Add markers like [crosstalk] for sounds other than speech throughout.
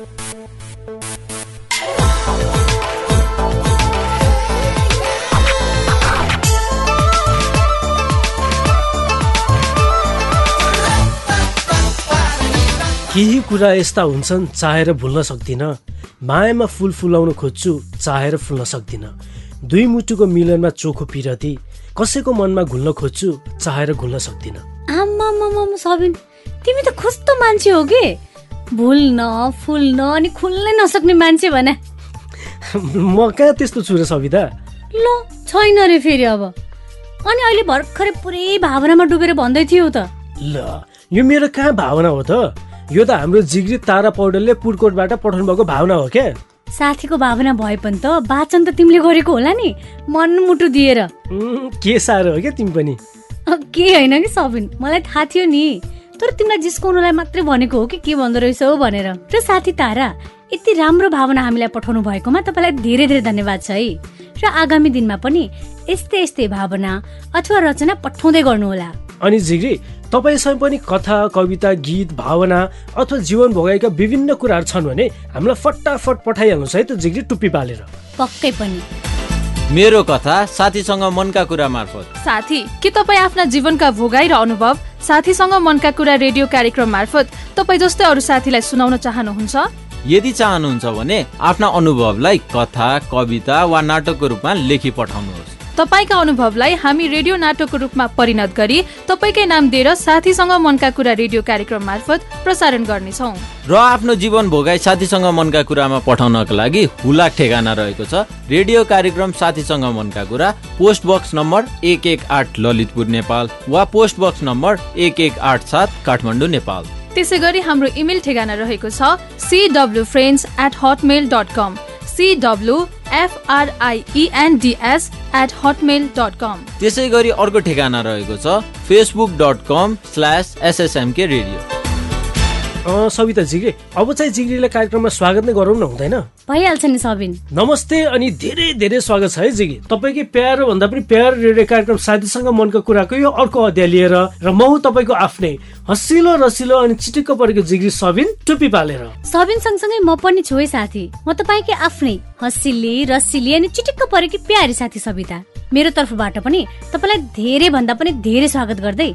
केही कुरा यस्ता हुन्छन् चाहेर भुल्न सक्दिनँ। मायामा फुल फुलाउन खोज्छु चाहेर फुल्न सक्दिनँ। दुई मुटुको मिलनमा चोखो पिरती कसैको मनमा घुल्न खोज्छु चाहेर घुल्न सक्दिनँ। आम्मामामा सबिन तिमी त कस्तो मान्छे हो कि? भुल्न फुल्न अनि खुल्नै नसक्ने मान्छे भने। म कहाँ त्यस्तो छु र सविता? ल छैन रे फेरि अब। अनि अहिले भर्खरै पुरै भावनामा डुबेर भन्दै थियो त। ल यो मेरो कहाँ भावना हो त? यो त हाम्रो जिग्री तारा पौडेलले पुरकोटबाट पठाउनु भएको भावना हो क्या? साथीको भावना भए पनि त वाचन त तिमीले गरेको होला नि मनमुटु दिएर। उम्, के साह्रो हो क्या तिमी पनि? के होइन कि सबिन मलाई थाहा थियो नि। तर तिमीलाई जिस्काउनुलाई मात्रै भनेको हो कि के भन्दो रहेछौ भनेर। र साथी तारा यति राम्रो भावना हामीलाई पठाउनु भएकोमा तपाईँलाई धेरै धेरै धन्यवाद छ है। र आगामी दिनमा पनि यस्तै यस्तै भावना अथवा रचना पठाउँदै गर्नुहोला। अनि जिग्री तपाईँसँग पनि कथा कविता गीत भावना अथवा जीवन भोगाएका विभिन्न कुराहरू छन् भने हामीलाई फटाफट पठाइहाल्नुहोस् है त जिग्री टुप्पी पालेर। पक्कै पनि। मेरो कथा साथीसँग मनका कुरा मार्फत। साथी के तपाईँ आफ्ना जीवनका भोगाई र अनुभव साथीसँग मनका कुरा रेडियो कार्यक्रम मार्फत तपाईँ जस्तै अरू साथीलाई सुनाउन चाहनुहुन्छ? यदि चाहनुहुन्छ भने आफ्ना अनुभवलाई कथा कविता वा नाटकको रूपमा लेखी पठाउनुहोस्। तपाईँका अनुभवलाई हामी रेडियो नाटकको रूपमा परिणत गरी तपाईँकै नाम दिएर साथीसँग मनका कुरा रेडियो कार्यक्रम मार्फत प्रसारण गर्नेछौँ। र आफ्नो जीवन भोगाई साथीसँग मनका कुरामा पठाउनका लागि हुलाक ठेगाना रहेको छ। रेडियो कार्यक्रम साथीसँग मनका कुरा पोस्ट बक्स नम्बर एक एक आठ ललितपुर नेपाल वा पोस्ट बक्स नम्बर एक एक आठ सात काठमाडौँ नेपाल। त्यसै गरी हाम्रो इमेल ठेगाना रहेको छ सिडब्लु friends at Hotmail dot com सिडब्लु एफआरआइइएनडिएस at Hotmail dot कम त्यसै गरी अर्को ठेगाना रहेको छ Facebook dot com slash SSMK radio अँ, सविता जिग्री अब चाहिँ जिग्रीलाई कार्यक्रममा स्वागत नै गरौँ न हुँदैन? भइहाल्छ नि सबिन। नमस्ते अनि धेरै धेरै स्वागत छ है जिगी। तपाईँकै प्यारो भन्दा पनि प्यारो रेडियो कार्यक्रम साथीसँग मनको कुराको यो अर्को अध्याय लिएर र म हुँ तपाईँको आफ्नै हँसिलो रसिलो अनि चिटिक्क परेको जिग्री सबिन टुप्पी पालेर। सबिन सँगसँगै म पनि छु है साथी। म तपाईँकै आफ्नै हँसिली रसिली अनि चिटिक्क परेकी प्यारी साथी सविता मेरो तर्फबाट पनि तपाईँलाई धेरै भन्दा पनि धेरै स्वागत गर्दै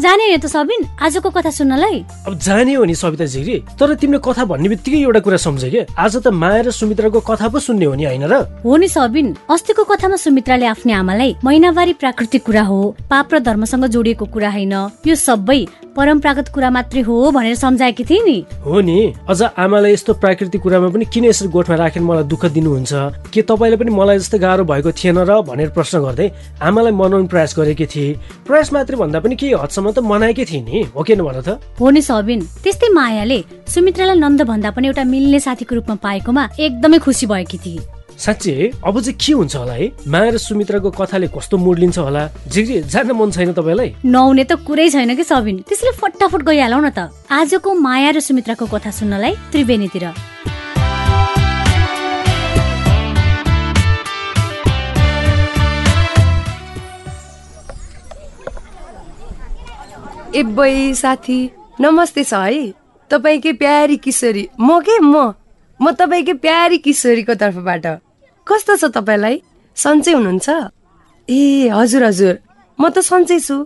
जाने नि त सबिन आजको कथा सुन्नलाई। अब जाने हो नि सविता जिग्री तर तिमीले कथा भन्ने बित्तिकै एउटा कुरा सम्झे क्या आज त माया र सुमित्राको कथा पो सुन्ने हो नि होइन र? हो नि सबिन अस्तिको कथामा सुमित्राले आफ्नै आमालाई महिनावारी प्राकृतिक कुरा हो पाप र धर्मसँग जोडिएको कुरा होइन यो सबै परम्परागत कुरा मात्रै हो भनेर सम्झाएकी थिए नि। हो नि। अझ आमालाई यस्तो प्राकृतिक कुरामा पनि किन यसरी गोठमा राखेर मलाई दुःख दिनुहुन्छ? के तपाईँले पनि मलाई जस्तो गाह्रो भएको थिएन र भनेर प्रश्न गर्दै आमालाई मनाउने प्रयास गरेकी थिए। प्रयास मात्रै भन्दा पनि केही हदसम्म त मनाएकै थिए नि। हो किन भन त? हो नि सबिन। त्यस्तै मायाले सुमित्रालाई नन्द भन्दा पनि एउटा मिल्ने साथीको रूपमा पाएकोमा एकदमै खुसी भएकी थिए। साँच्ची अब चाहिँ के हुन्छ होला है? माया र सुमित्राको कथाले कस्तो मुड लिन्छ होला? जिग्री जान्न मन छैन तपाईँलाई? नहुने त कुरै छैन कि सबिन। त्यसले फटाफट गइहालौ न त। आजको माया र सुमित्राको कथा सुन्नलाई त्रिवेणीतिर। ए बै साथी नमस्ते छ है। तपाईँकै प्यारी किशोरी। म के? म? म तपाईँकै प्यारी किशोरीको तर्फबाट। कस्तो छ तपाईँलाई? सन्चै हुनुहुन्छ? ए हजुर हजुर। म त सन्चै छु।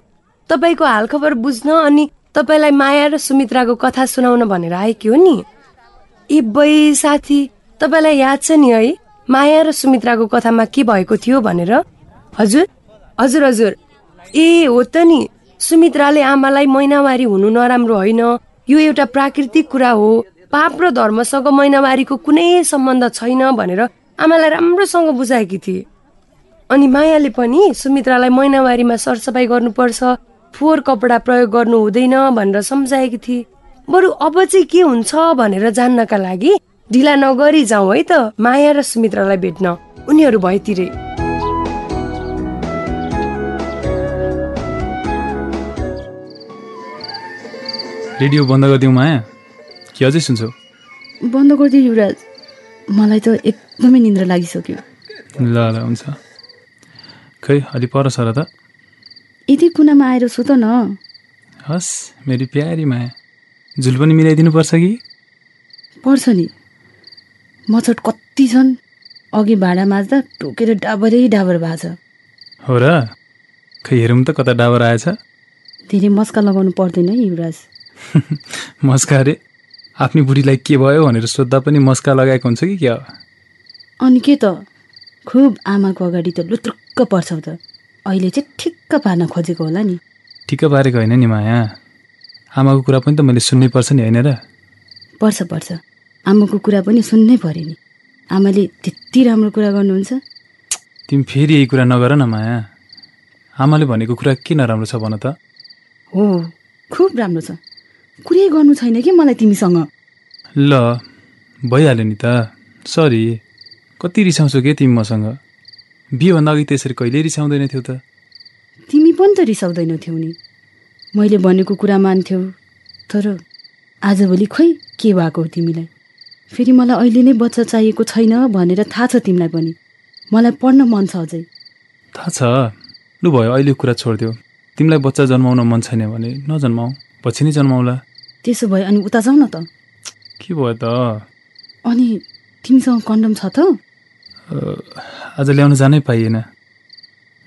तपाईँको हालखबर बुझ्न अनि तपाईँलाई माया र सुमित्राको कथा सुनाउन भनेर आएकी हो नि। ए बै साथी तपाईँलाई याद छ नि है? माया र सुमित्राको कथामा के भएको थियो भनेर? हजुर हजुर हजुर। ए हो त नि। सुमित्राले आमालाई महिनावारी हुनु नराम्रो होइन। यो एउटा प्राकृतिक कुरा हो। पाप र धर्मसँग महिनावारीको कुनै सम्बन्ध छैन भनेर आमालाई राम्रोसँग बुझाएकी थिए। अनि मायाले पनि सुमित्रालाई महिनावारीमा सरसफाइ गर्नुपर्छ फोहोर कपडा प्रयोग गर्नु हुँदैन भनेर सम्झाएकी थिए। बरु अब चाहिँ के हुन्छ भनेर जान्नका लागि ढिला नगरी जाउँ है त माया र सुमित्रालाई भेट्न। उनीहरू भएतिरै रेडियो बन्द गरिदिउँ माया। कि अझै सुन्छौ? बन्द गरिदियो युवराज। मलाई त एकदमै निन्द्रा लागिसक्यो ल ल हुन्छ खै अलि पर सर त यति कुनामा आएर सुत न हस् मेरी प्यारी माया झुल पनि मिलाइदिनु पर्छ कि पर्छ नि मच्छर कति छन् अघि भाँडा माझ्दा टोकेर डाबरै डाबर भएको छ हो र खै हेरौँ त कता डाबर आएछ धेरै मस्का लगाउनु पर्दैन है युवराज मस्का अरे आफ्नै बुढीलाई के भयो भनेर सोद्धा पनि मस्का लगाएको हुन्छ कि क्या अनि के त? खुब आमाको अगाडि त लुत्रुक्क पर्छौ त। अहिले चाहिँ ठिक्क पार्न खोजेको होला नि। ठिक्क पारेको होइन नि माया। आमाको कुरा पनि त मैले सुन्नै पर्छ नि होइन र? पर्छ पर्छ। आमाको कुरा पनि सुन्नै पर्यो नि। आमाले त्यति राम्रो कुरा गर्नुहुन्छ। तिमी फेरि यही कुरा नगर न माया। आमाले भनेको कुरा के नराम्रो छ भन त। हो खुब राम्रो छ। कुरै गर्नु छैन कि मलाई तिमीसँग? ल भइहाल्यो नि त। सरी। कति रिसाउँछौ के तिमी मसँग? बिहेभन्दा अघि त्यसरी कहिल्यै रिसाउँदैन थियौ त। तिमी पनि त रिसाउँदैनौ थियौ नि। मैले भनेको कुरा मान्थ्यौ तर आजभोलि खोइ के भएको हो तिमीलाई? फेरि मलाई अहिले नै बच्चा चाहिएको छैन भनेर थाहा छ तिमीलाई पनि। मलाई पढ्न मन छ अझै। थाहा छ। लु भयो अहिले कुरा छोडिदियो। तिमीलाई बच्चा जन्माउन मन छैन भने नजन्माऊ पछि नै जन्माउला। त्यसो भए अनि उता जाउँ न त। के भयो त? अनि तिमीसँग कन्डम छ त? आज ल्याउन जानै पाइएन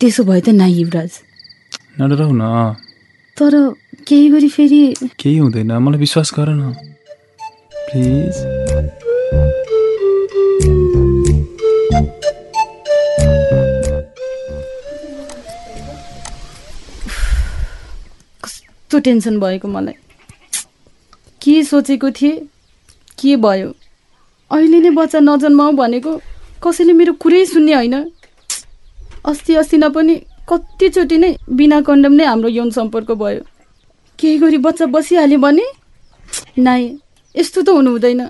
त्यसो भए त नाइ युवराज न तर केही गरी फेरि केही हुँदैन मलाई विश्वास गर न प्लिज कस्तो टेन्सन भएको मलाई के सोचेको थिएँ के भयो अहिले नै बच्चा नजन्माऊ भनेको कसैले मेरो कुरै सुन्ने होइन। अस्ति अस्ति न पनि कतिचोटि नै बिना कन्डम नै हाम्रो यौन सम्पर्क भयो। केही गरी बच्चा बसिहाल्यो भने? नाइ यस्तो त हुनु हुँदैन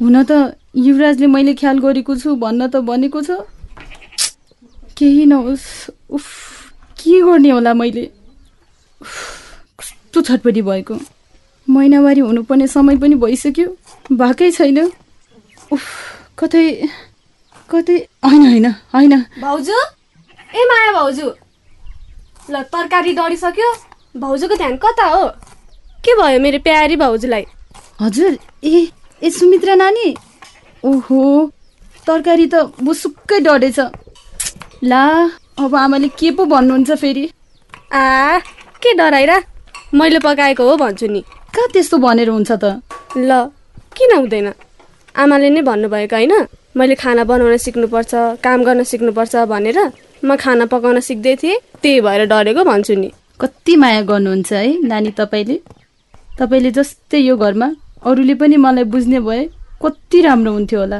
हुन त युवराजले मैले ख्याल गरेको छु भन्न त भनेको छ। केही नहोस् उफ के गर्ने होला मैले? कस्तो छटपटी भएको। महिनावारी हुनुपर्ने समय पनि भइसक्यो। भएकै छैन। उफ कतै कतै होइन होइन होइन। भाउजू ए माया भाउजू। ल तरकारी डढिसक्यो। भाउजूको ध्यान कता हो? के भयो मेरो प्यारी भाउजूलाई? हजुर ए ए सुमित्रा नानी। ओहो तरकारी त बुसुक्कै डढेछ। ला अब आमाले के पो भन्नुहुन्छ फेरि? आ के डराइरा मैले पकाएको हो भन्छु नि। कहाँ त्यस्तो भनेर हुन्छ त? ल किन हुँदैन? आमाले नै भन्नुभएको होइन मैले खाना बनाउन सिक्नुपर्छ काम गर्न सिक्नुपर्छ भनेर म खाना पकाउन सिक्दै थिएँ त्यही भएर डरेको भन्छु नि। कति माया गर्नुहुन्छ है नानी तपाईँले। तपाईँले जस्तै यो घरमा अरूले पनि मलाई बुझ्ने भए कति राम्रो हुन्थ्यो होला।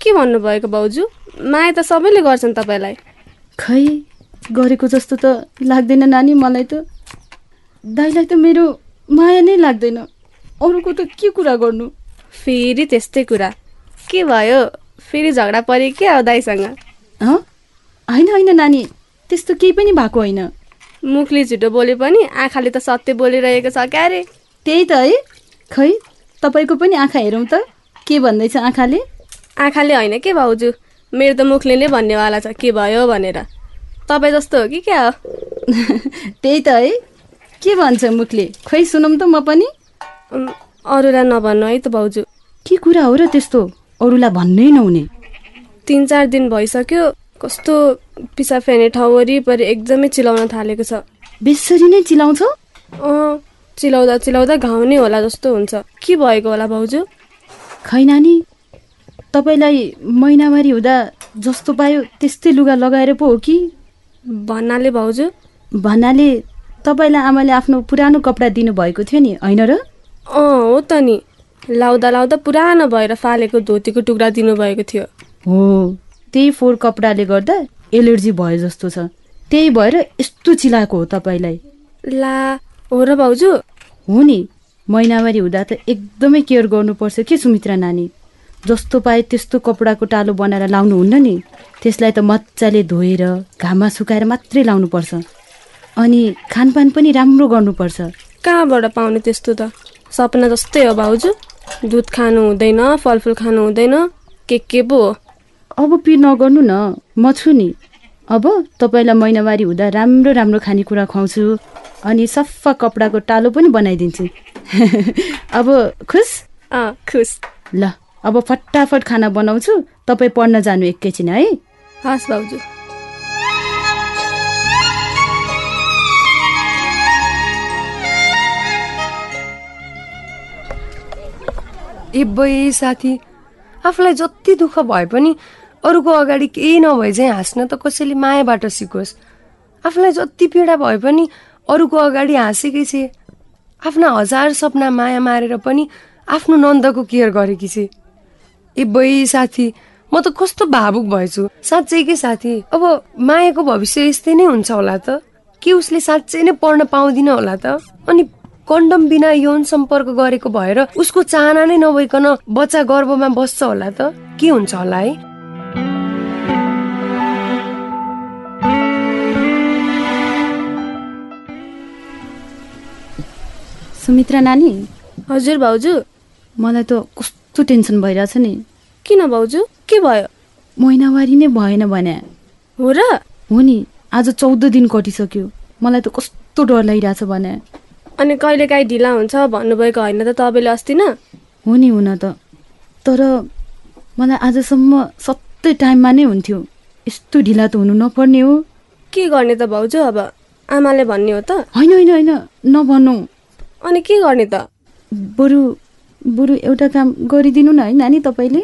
के भन्नुभएको भाउजू माया त सबैले गर्छन् तपाईँलाई। खै गरेको जस्तो त लाग्दैन नानी मलाई त। दाइलाई त मेरो माया नै लाग्दैन। अरूको त के कुरा गर्नु? फेरि त्यस्तै कुरा। के भयो? फेरि झगडा पऱ्यो क्या हो दाईसँग? हँ होइन होइन नानी त्यस्तो केही पनि भएको होइन। मुखले झुटो बोले पनि आँखाले त सत्य बोलिरहेको छ क्या रे? त्यही त है। खै तपाईँको पनि आँखा हेरौँ त। के भन्दैछ आँखाले? आँखाले होइन के भाउजू मेरो त मुखले नै भन्नेवाला छ। के भयो भनेर। तपाईँ जस्तो हो कि क्या हो? [laughs] त्यही त है। के भन्छ मुखले? खै सुनौँ त म पनि। अरूलाई नभन्नु है त भाउजू। के कुरा हो र त्यस्तो? अरूलाई भन्नै नहुने। तिन चार दिन भइसक्यो कस्तो पिसा फेर्ने ठाउँ वरिपरि एकदमै चिलाउन थालेको छ। बेसरी नै चिलाउँछ? अँ चिलाउँदा चिलाउँदा घाउ नै होला जस्तो हुन्छ। के भएको होला भाउजू? खै नानी तपाईँलाई महिनावारी हुँदा जस्तो पायो त्यस्तै लुगा लगाएर पो हो कि? भन्नाले भाउजू। भन्नाले तपाईँलाई आमाले आफ्नो पुरानो कपडा दिनुभएको थियो नि होइन र? अँ हो त नि। लाउँदा लाउँदा पुरानो भएर फालेको धोतीको टुक्रा दिनुभएको थियो। हो त्यही फोहोर कपडाले गर्दा एलर्जी भयो जस्तो छ। त्यही भएर यस्तो चिलाएको हो तपाईँलाई। ला हो र भाउजू। हो नि महिनावारी हुँदा त एकदमै केयर गर्नुपर्छ के सुमित्रा नानी? जस्तो पाए त्यस्तो कपडाको टालो बनाएर लाउनुहुन्न नि। त्यसलाई त मजाले धोएर घाममा सुकाएर मात्रै लाउनुपर्छ। अनि खानपान पनि राम्रो गर्नुपर्छ। कहाँबाट पाउने त्यस्तो त? सपना जस्तै हो भाउजू। दुध खानु हुँदैन फलफुल खानु हुँदैन। के के पो? हो अब पि नगर्नु न म छु नि। अब तपाईँलाई महिनावारी हुँदा राम्रो राम्रो खानेकुरा खुवाउँछु अनि सफा कपडाको टालो पनि बनाइदिन्छु। [laughs] अब खुस? अँ खुस। ल अब फटाफट खाना बनाउँछु तपाईँ पढ्न जानु एकैछिन है। हस् भाउजू। ए बै साथी। आफूलाई जति दुःख भए पनि अरूको अगाडि केही नभए चाहिँ हाँस्न त कसैले मायाबाट सिकोस्। आफूलाई जति पीडा भए पनि अरूको अगाडि हाँसेकै छे आफ्ना हजार सपना माया मारेर पनि आफ्नो नन्दको केयर गरेकी छे ए बै साथी म त कस्तो भावुक भएछु। साँच्चै के साथी अब मायाको भविष्य यस्तै नै हुन्छ होला त। के उसले साँच्चै नै पढ्न पाउँदिन होला त? अनि कन्डम बिना यौन सम्पर्क गरेको भएर उसको चाहना नै नभइकन बच्चा गर्भमा बस्छ होला त। के हुन्छ होला है? सुमित्रा नानी हजुर भाउजू। मलाई त कस्तो टेन्सन भइरहेछ नि। किन भाउजू? के भयो? महिनावारी नै भएन भने। हो र? हो नि आज चौध दिन कटिसक्यो। मलाई त कस्तो डर लागिरहेछ भने। अनि कहिलेकाहीँ ढिला हुन्छ भन्नुभएको होइन त तपाईँले अस्ति न? हो नि हुन त। तर मलाई आजसम्म सत्तै टाइममा नै हुन्थ्यो। यस्तो ढिला त हुनु नपर्ने हो। के गर्ने त भाउजू अब? आमाले भन्ने हो त। होइन होइन होइन नभन्नु। अनि के गर्ने त? बरु बरु एउटा काम गरिदिनु न है नानी तपाईँले।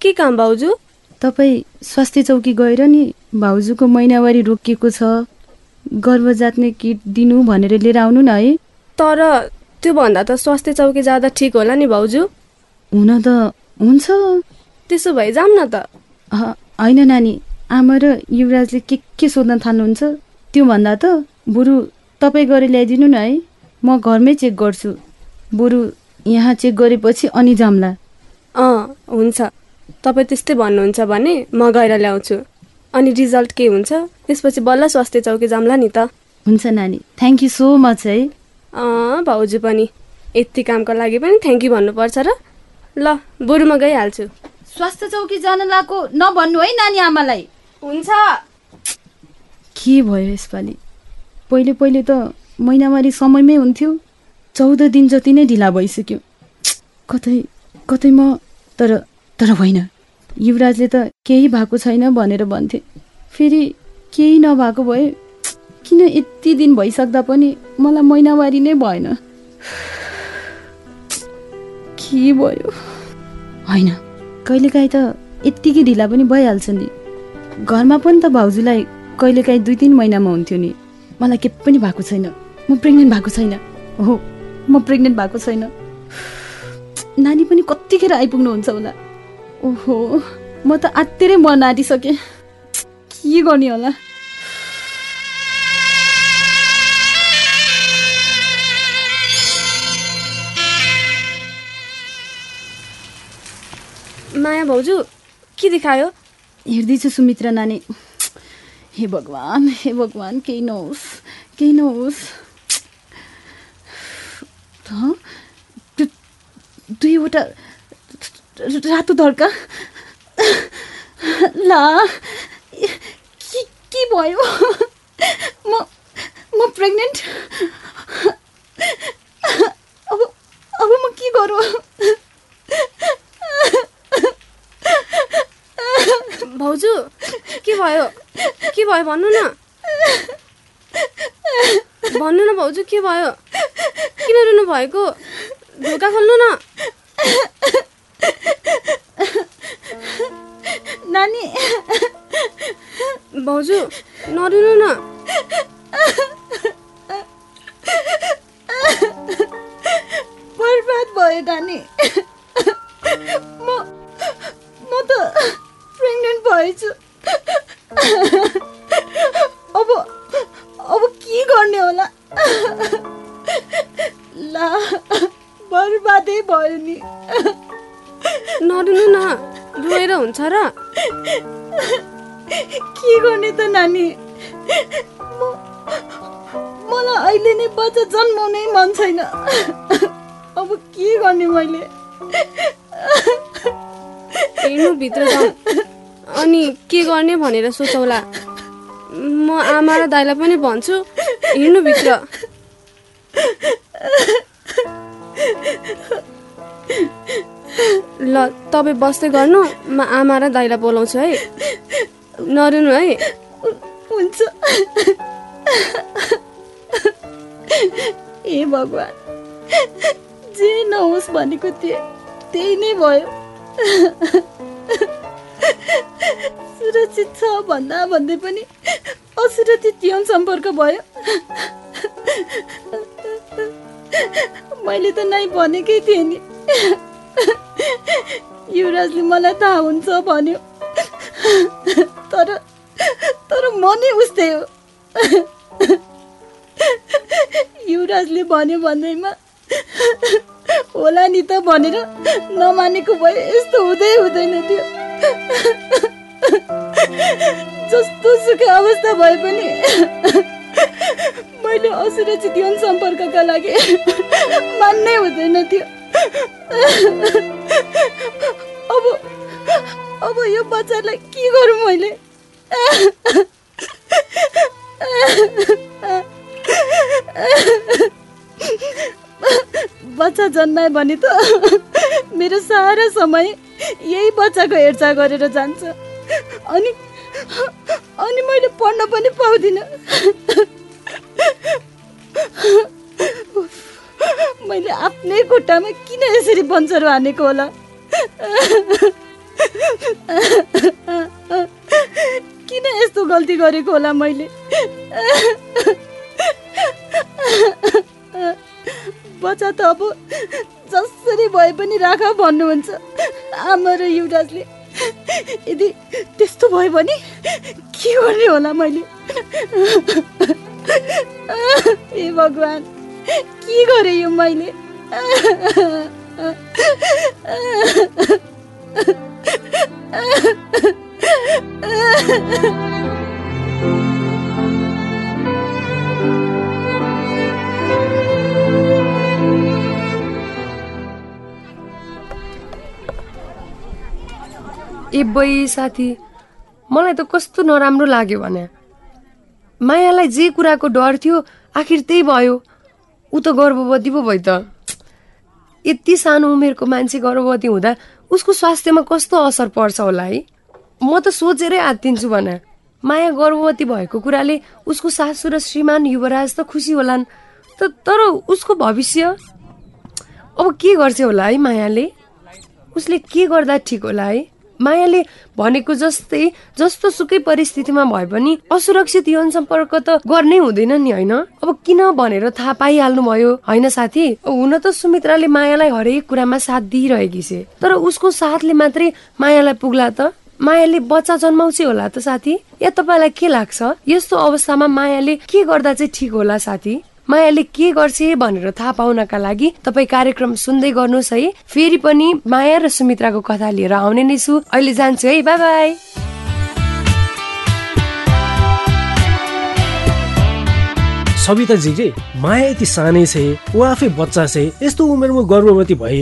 के काम भाउजू? तपाईँ स्वास्थ्य चौकी गएर नि भाउजूको महिनावारी रोकिएको छ। गर्भ जात्ने किट दिनु भनेर लिएर आउनु न है। तर त्यो भन्दा त स्वास्थ्य चौकी जाँदा ठिक होला नि भाउजू। हुन त हुन्छ। त्यसो भए जाऊँ न त। होइन नानी आमा र युवराजले के के सोध्न थाल्नुहुन्छ? त्यो भन्दा त बरु तपाईँ गएर ल्याइदिनु न है। म घरमै चेक गर्छु। बरु यहाँ चेक गरेपछि अनि जाम्ला। अँ हुन्छ। तपाईँ त्यस्तै भन्नुहुन्छ भने म गएर ल्याउँछु। अनि रिजल्ट के हुन्छ? त्यसपछि बल्ल स्वास्थ्य चौकी जाम्ला नि त। हुन्छ नानी थ्याङ्क यू सो मच है। अँ भाउजू पनि। यति कामको लागि पनि थ्याङ्क यू भन्नुपर्छ र। ल बरु म गइहाल्छु। स्वास्थ्य चौकी जान लाएको नभन्नु है नानी आमालाई। हुन्छ। के भयो यसपालि? पहिले पहिले त महिनावारी समयमै हुन्थ्यो। चौध दिन जति नै ढिला भइसक्यो। कतै कतै म तर तर होइन। युवराजले त केही भएको छैन भनेर भन्थे। फेरि केही नभएको भए किन यति दिन भइसक्दा पनि मलाई महिनावारी नै भएन? के भयो? होइन कहिलेकाहीँ त यत्तिकै ढिला पनि भइहाल्छ नि। घरमा पनि त भाउजूलाई कहिलेकाहीँ दुई तिन महिनामा हुन्थ्यो नि। मलाई के पनि भएको छैन। म प्रेग्नेन्ट भएको छैन। हो म प्रेग्नेन्ट भएको छैन। नानी पनि कतिखेर आइपुग्नुहुन्छ होला। ओहो म त आत्तिरै मन आँटिसकेँ के गर्ने होला? माया भाउजू के देखायो? हेर्दैछु सुमित्रा नानी। हे भगवान् हे भगवान् केही नहोस् केही नहोस्। दुईवटा रातो धर्का ला के भयो? म म प्रेग्नेन्ट? अब अब म के गरौँ? भाउजू के भयो? के भयो? भन्नु न। भन्नु न भाउजू के भयो? किन रुनु भएको? ढोका खोल्नु न। नानी। भाउजू नरुनु न। बर्बाद भयो नानी। छैन। अब के गर्ने मैले? हेर्नु भित्र अनि के गर्ने भनेर सोचौला म आमा र दाइलाई पनि भन्छु हिँड्नु भित्र। ल तपाईँ बस्दै गर्नु म आमा र दाइलाई बोलाउँछु है। नरुनु है। हुन्छ। ए भगवान् जे नहोस् भनेको थिएँ त्यही नै भयो। सुरक्षित छ भन्दा भन्दै पनि असुरक्षित यौन सम्पर्क भयो। मैले त नै भनेकै थिएँ नि। युवराजले मलाई थाहा हुन्छ भन्यो। तर तर म नै उस्तै हो। युवराजले भन्यो भन्दैमा होला नि त भनेर नमानेको भए यस्तो हुँदै हुँदैन थियो। जस्तो सुकै अवस्था भए पनि मैले असुरक्षित यौन सम्पर्कका लागि मान्नै हुँदैन थियो। अब अब यो बच्चालाई के गरौँ मैले? बच्चा जन्मायो भने त मेरो सारा समय यही बच्चाको हेरचाह गरेर जान्छ। अनि अनि मैले पढ्न पनि पाउँदिनँ। मैले आफ्नै खुट्टामा किन यसरी बन्चरो हानेको होला? किन यस्तो गल्ती गरेको होला मैले? बच्चा त अब जसरी भए पनि राख भन्नुहुन्छ। आमा र युवराजले। यदि त्यस्तो भयो भने के गर्ने होला मैले? ए भगवान् के गरेँ यो मैले? ए बै साथी मलाई त कस्तो नराम्रो लाग्यो भने। मायालाई जे कुराको डर थियो आखिर त्यही भयो। ऊ त गर्भवती पो भयो त। यति सानो उमेरको मान्छे गर्भवती हुँदा उसको स्वास्थ्यमा कस्तो असर पर्छ होला है? म त सोचेरै आत्तिन्छु भने। माया गर्भवती भएको कुराले उसको सासु र श्रीमान युवराज त खुसी होलान्। त तर उसको भविष्य? अब के गर्छ होला है मायाले? उसले के गर्दा ठिक होला है? मायाले भनेको जस्तै जस्तो सुकै परिस्थितिमा भए पनि असुरक्षित यौन सम्पर्क त गर्नै हुँदैन नि होइन? अब किन भनेर थाहा पाइहाल्नु भयो होइन साथी? हुन त सुमित्राले मायालाई हरेक कुरामा साथ दिइरहेकी छे। तर उसको साथले मात्रै मायालाई पुग्ला त? मायाले बच्चा जन्माउँछ होला त साथी? या तपाईँलाई के लाग्छ? यस्तो अवस्थामा मायाले के गर्दा चाहिँ ठिक होला साथी? मायाले के गर्छ भनेर थाहा पाउनका लागि तपाईँ कार्यक्रम सुन्दै गर्नुहोस् है। फेरि पनि माया र सुमित्राको कथा लिएर आउने नै छु। अहिले जान्छु है। बाई बाई सविता जी माया यति सानै छे ऊ आफै बच्चा छे यस्तो उमेरमा गर्भवती भए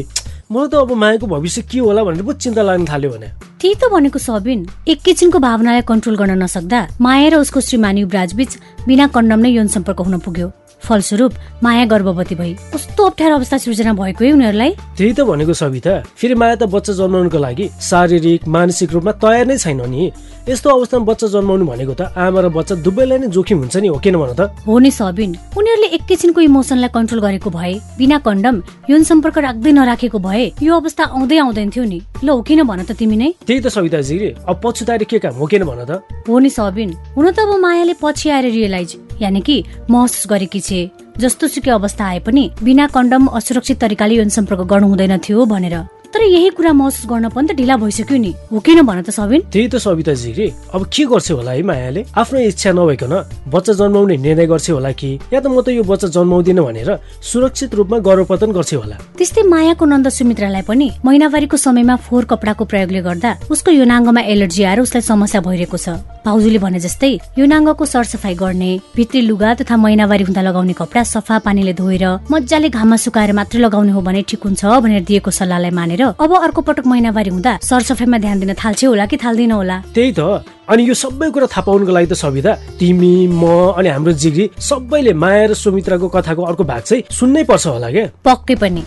मलाई त अब मायाको भविष्य के होला भनेर पो चिन्ता लाग्न थाल्यो भने। त्यही त भनेको सबिन एकैछिनको भावनालाई कन्ट्रोल गर्न नसक्दा माया र उसको श्रीमान युवराज बीच बिना कन्डम नै यौन सम्पर्क हुन पुग्यो। फलस्वरूप माया गर्भवती भई। कस्तो अप्ठ्यारो अवस्था सृजना भएको है उनीहरूलाई? त्यही त भनेको सविता। फेरि माया त बच्चा जन्माउनुको लागि शारीरिक मानसिक रूपमा तयार नै छैन नि। यस्तो अवस्थामा बच्चा जन्माउनु भनेको त आमा र बच्चा दुवैलाई नै जोखिम हुन्छ नि हो किन भन त? हो नि सबिन उनीहरूले एकैछिनको इमोसनलाई कन्ट्रोल गरेको भए बिना कन्डम यौन सम्पर्क राख्दै नराखेको भए यो अवस्था आउँदै आउँदैन थियो नि। ल हो किन भन त तिमी नै? त्यही त सविताजी अब पछुताएर के काम हो किन भन त? हो नि सबिन हुन त अब मायाले पछि आएर रियलाइज यानि कि महसुस गरेकी छे। जस्तो सुकै अवस्था आए पनि बिना कन्डम असुरक्षित तरिकाले यौन सम्पर्क गर्नु हुँदैन थियो भनेर। तर यही कुरा महसुस गर्न पनि त ढिला भइसक्यो नि। हो किन भन त सबिन? त्यही त सविताजी रे। अब के गर्छ होला है मायाले? आफ्नो इच्छा नभइकन बच्चा जन्माउने निर्णय गर्छ होला कि? या त म त यो बच्चा जन्माउँदिन भनेर सुरक्षित रूपमा गर्भपतन गर्छ होला? त्यस्तै मायाको नन्द सुमित्रालाई पनि महिनावारीको समयमा फोहोर कपडाको प्रयोगले गर्दा उसको योनाङ्गमा एलर्जी आएर उसलाई समस्या भइरहेको छ। भाउजूले भने जस्तै योनाङ्गको सरसफाइ गर्ने भित्री लुगा तथा महिनावारी हुँदा लगाउने कपडा सफा पानीले धोएर मजाले घाममा सुकाएर मात्रै लगाउने हो भने ठिक हुन्छ भनेर दिएको सल्लाहलाई मानेर अब अर्को पटक महिनावारी हुँदा सरसफाइमा ध्यान दिन थाल्छ होला कि थाल्दिन होला? त्यही त। अनि यो सबै कुरा थाहा पाउनुको लागि त सविता तिमी म अनि हाम्रो जिग्री सबैले माया र सुमित्राको कथाको अर्को भाग चाहिँ सुन्नै पर्छ होला क्या? पक्कै पनि।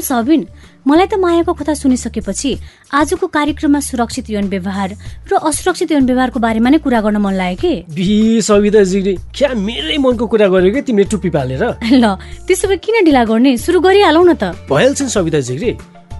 सबिन मलाई त मायाको कथा सुनिसकेपछि आजको कार्यक्रममा सुरक्षित यौन व्यवहार र असुरक्षित यौन व्यवहारको बारेमा नै कुरा गर्न मन लाग्यो कि? सविताजीले क्या मेरै मनको कुरा गर्यो कि तिमीले टुप्पी पालेर? ल त्यसो भए किन ढिला गर्ने? सुरु गरिहालौ न त। भइहाल्छ नि सविताजी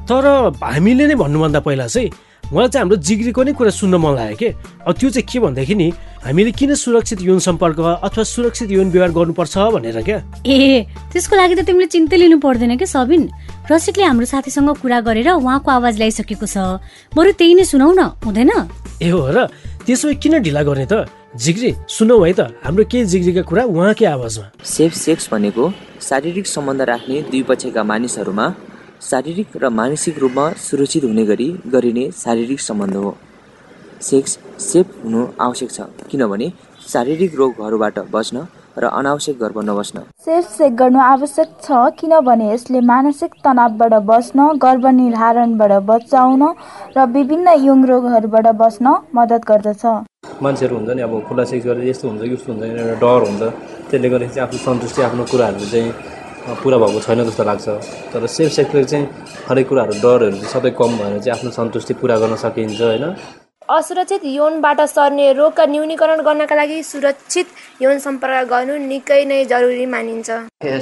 तर हामीले नै भन्नुभन्दा पहिला चाहिँ मलाई चाहिँ हाम्रो जिग्रीको नै कुरा सुन्न मन लाग्यो कि? अब त्यो चाहिँ के भन्दाखेरि नि हामीले किन सुरक्षित यौन सम्पर्क अथवा सुरक्षित यौन व्यवहार गर्नुपर्छ भनेर क्या? ए त्यसको लागि त तिमीले चिन्ता लिनु पर्दैन कि सबिन? रसिकले हाम्रो साथीसँग कुरा गरेर उहाँको आवाज ल्याइसकेको छ। बरु त्यही नै सुनाउ न हुँदैन? ए हो र त्यसो भए किन ढिला गर्ने त? जिग्री सुनौ है त हाम्रो केही जिग्रीका कुरा उहाँकै आवाजमा। सेफ सेक्स भनेको शारीरिक सम्बन्ध राख्ने दुई पक्षका मानिसहरूमा शारीरिक र मानसिक रूपमा सुरक्षित हुने गरी गरिने शारीरिक सम्बन्ध हो। सेक्स सेफ हुनु आवश्यक छ किनभने शारीरिक रोगहरूबाट बच्न र अनावश्यक गर्भ नबस्न। सेफ सेक गर्नु आवश्यक छ किनभने यसले मानसिक तनावबाट बस्न गर्भनिर्धारणबाट बचाउन र विभिन्न यौन रोगहरूबाट बस्न मद्दत गर्दछ। मान्छेहरू हुन्छ नि अब खुला सेक्स गरेर यस्तो हुन्छ कि उस्तो हुन्छ एउटा डर हुन्छ। त्यसले गर्दाखेरि चाहिँ आफ्नो सन्तुष्टि आफ्नो कुराहरू चाहिँ पुरा भएको छैन जस्तो लाग्छ। तर सेफ सेक्सले चाहिँ हरेक कुराहरू डरहरू चाहिँ सबै कम भएर चाहिँ आफ्नो सन्तुष्टि पुरा गर्न सकिन्छ होइन? असुरक्षित यौनबाट सर्ने रोगका न्यूनीकरण गर्नका लागि सुरक्षित यौन सम्पर्क गर्नु निकै नै जरुरी मानिन्छ।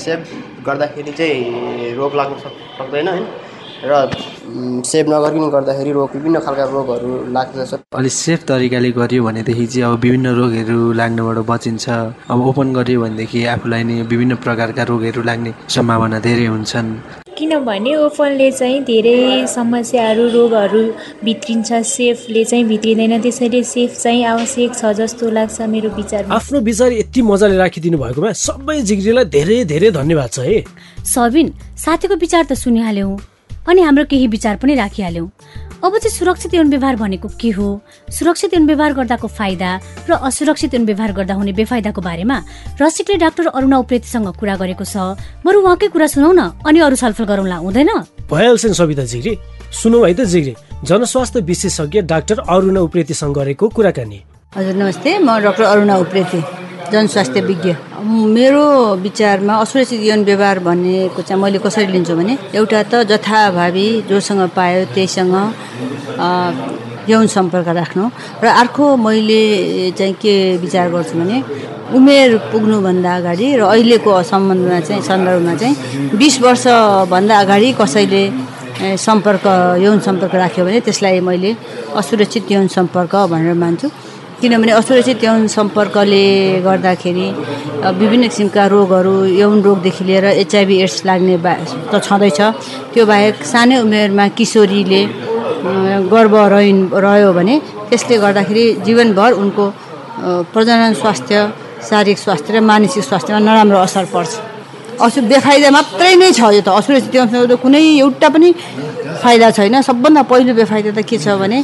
सेभ गर्दाखेरि चाहिँ रोग लाग्न सक् सक्दैन होइन? र सेभ नगरिकन गर्दाखेरि रोग विभिन्न खालका रोगहरू लाग्दछ। अलिक सेफ तरिकाले गरियो भनेदेखि चाहिँ अब विभिन्न रोगहरू लाग्नबाट बचिन्छ। अब ओपन गरियो भनेदेखि आफूलाई नै विभिन्न प्रकारका रोगहरू लाग्ने सम्भावना धेरै हुन्छन्। किनभने ओपनले चाहिँ धेरै समस्याहरू रोगहरू भित्रिन्छ। सेफले चाहिँ भित्रिँदैन। त्यसैले सेफ चाहिँ आवश्यक छ जस्तो लाग्छ मेरो विचारमा। आफ्नो विचार यति मजाले राखिदिनु भएकोमा सबै जिग्रीलाई धेरै धेरै धन्यवाद छ है। सबिन साथीको विचार त सुनिहाल्यौँ। अनि हाम्रो केही विचार पनि राखिहाल्यौँ। अब चाहिँ सुरक्षित यौन व्यवहार भनेको के हो? सुरक्षित यौन व्यवहार गर्दाको फाइदा र असुरक्षित यौन व्यवहार गर्दा हुने बेफाइदाको बारेमा रसिकले डाक्टर अरुणा उप्रेतीसँग कुरा गरेको छ। बरु उहाँकै कुरा सुनौ न अनि अरू छलफल गरौँला हुँदैन? भइहाल्छ नि सविता जिग्री। सुनौ है त जिग्री जनस्वास्थ्य विशेषज्ञ डाक्टर अरुणा उप्रेतीसँग गरेको कुराकानी। हजुर नमस्ते म डक्टर अरुणा उप्रेती। जनस्वास्थ्य विज्ञ। मेरो विचारमा असुरक्षित यौन व्यवहार भनेको चाहिँ मैले कसरी लिन्छु भने एउटा त जथाभावी जोसँग पायो त्यहीसँग यौन सम्पर्क राख्नु। र अर्को मैले चाहिँ के विचार गर्छु भने उमेर पुग्नुभन्दा अगाडि र अहिलेको सम्बन्धमा चाहिँ सन्दर्भमा चाहिँ बिस वर्षभन्दा अगाडि कसैले सम्पर्क यौन सम्पर्क राख्यो भने त्यसलाई मैले असुरक्षित यौन सम्पर्क भनेर मान्छु। किनभने असुरक्षित यौन सम्पर्कले गर्दाखेरि विभिन्न किसिमका रोगहरू यौन रोगदेखि लिएर एचआइभी एड्स लाग्ने बा त छँदैछ। त्यो बाहेक सानै उमेरमा किशोरीले अ, गर्भ रहिन् रह्यो भने त्यसले गर्दाखेरि जीवनभर उनको प्रजनन स्वास्थ्य शारीरिक स्वास्थ्य र मानसिक स्वास्थ्यमा नराम्रो असर पर्छ। असु बेफाइदा मात्रै नै छ यो त। असुरक्षित त कुनै एउटा पनि फाइदा छैन। सबभन्दा पहिलो बेफाइदा त के छ भने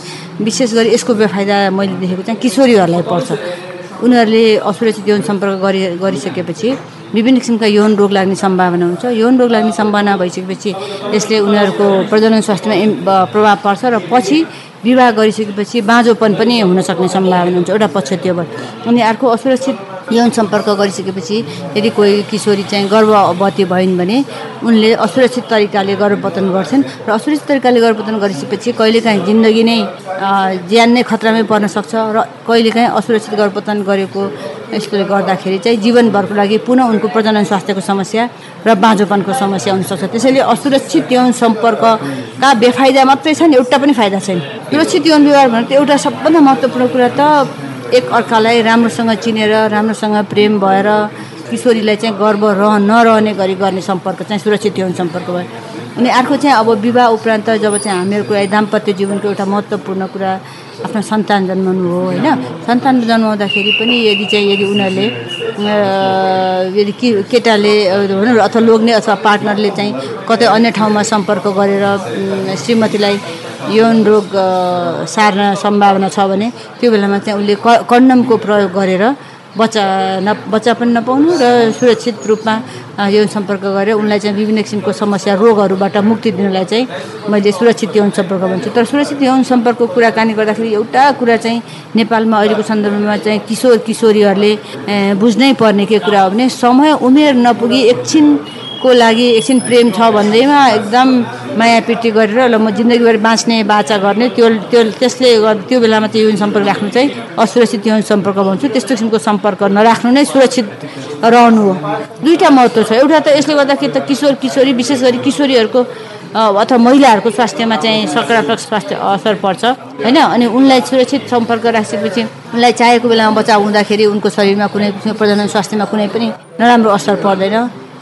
विशेष गरी यसको बेफाइदा मैले देखेको चाहिँ किशोरीहरूलाई पर्छ। उनीहरूले असुरक्षित यौन सम्पर्क गरि गरिसकेपछि विभिन्न किसिमका यौन रोग लाग्ने सम्भावना हुन्छ। यौन रोग लाग्ने सम्भावना भइसकेपछि यसले उनीहरूको प्रजनन स्वास्थ्यमा प्रभाव पर्छ र पछि विवाह गरिसकेपछि बाँझोपन पनि हुन सक्ने सम्भावना हुन्छ। एउटा पक्ष त्यो भयो अनि अर्को असुरक्षित यौन सम्पर्क गरिसकेपछि यदि कोही किशोरी चाहिँ गर्भवती भइन् भने उनले असुरक्षित तरिकाले गर्भपतन गर्छन् र असुरक्षित तरिकाले गर्भपतन गरिसकेपछि कहिलेकाहीँ जिन्दगी नै ज्यान नै खतरामै पर्न सक्छ र कहिलेकाहीँ असुरक्षित गर्भपतन गरेको यसले गर्दाखेरि चाहिँ जीवनभरको लागि पुनः उनको प्रजनन स्वास्थ्यको समस्या र बाँझोपनको समस्या हुनसक्छ। त्यसैले असुरक्षित यौन सम्पर्कका बेफाइदा मात्रै छन् एउटा पनि फाइदा छैन। सुरक्षित यौन व्यवहार भनेको एउटा सबभन्दा महत्त्वपूर्ण कुरा त एक अर्कालाई राम्रोसँग चिनेर राम्रोसँग प्रेम भएर किशोरीलाई चाहिँ गर्व रह नरहने गरी गर्ने सम्पर्क चाहिँ सुरक्षित यौन सम्पर्क भयो। अनि अर्को चाहिँ अब विवाह उपरान्त जब चाहिँ हामीहरूको दाम्पत्य जीवनको एउटा महत्त्वपूर्ण कुरा आफ्नो सन्तान जन्माउनु हो होइन? सन्तान जन्माउँदाखेरि पनि यदि चाहिँ यदि उनीहरूले यदि कि केटाले भनौँ अथवा लोग्ने अथवा पार्टनरले चाहिँ कतै अन्य ठाउँमा सम्पर्क गरेर श्रीमतीलाई यौन रोग सार्न सम्भावना छ भने त्यो बेलामा चाहिँ उसले क कन्डमको प्रयोग गरेर बच्चा न बच्चा पनि नपाउनु र सुरक्षित रूपमा यौन सम्पर्क गरेर उनलाई चाहिँ विभिन्न किसिमको समस्या रोगहरूबाट मुक्ति दिनलाई चाहिँ मैले सुरक्षित यौन सम्पर्क भन्छु। तर सुरक्षित यौन सम्पर्कको कुराकानी गर्दाखेरि एउटा कुरा चाहिँ नेपालमा अहिलेको सन्दर्भमा चाहिँ किशोर किशोरीहरूले बुझ्नै पर्ने के कुरा हो भने समय उमेर नपुगी एकछिनको को लागि एकछिन प्रेम छ भन्दैमा एकदम मायापिटी गरेर ल म जिन्दगीभर बाँच्ने बाचा गर्ने त्यो त्यो त्यसले त्यो बेलामा त्यो यौन सम्पर्क राख्नु चाहिँ असुरक्षित यौन सम्पर्क भन्छु। त्यस्तो किसिमको सम्पर्क नराख्नु नै सुरक्षित रहनु हो। दुईवटा महत्त्व छ। एउटा त यसले गर्दाखेरि त किशोर किशोरी विशेष गरी किशोरीहरूको अथवा महिलाहरूको स्वास्थ्यमा चाहिँ सकारात्मक स्वास्थ्य असर पर्छ होइन? अनि उनलाई सुरक्षित सम्पर्क राखेपछि उनलाई चाहेको बेलामा बच्चा हुँदाखेरि उनको शरीरमा कुनै प्रजनन स्वास्थ्यमा कुनै पनि नराम्रो असर पर्दैन।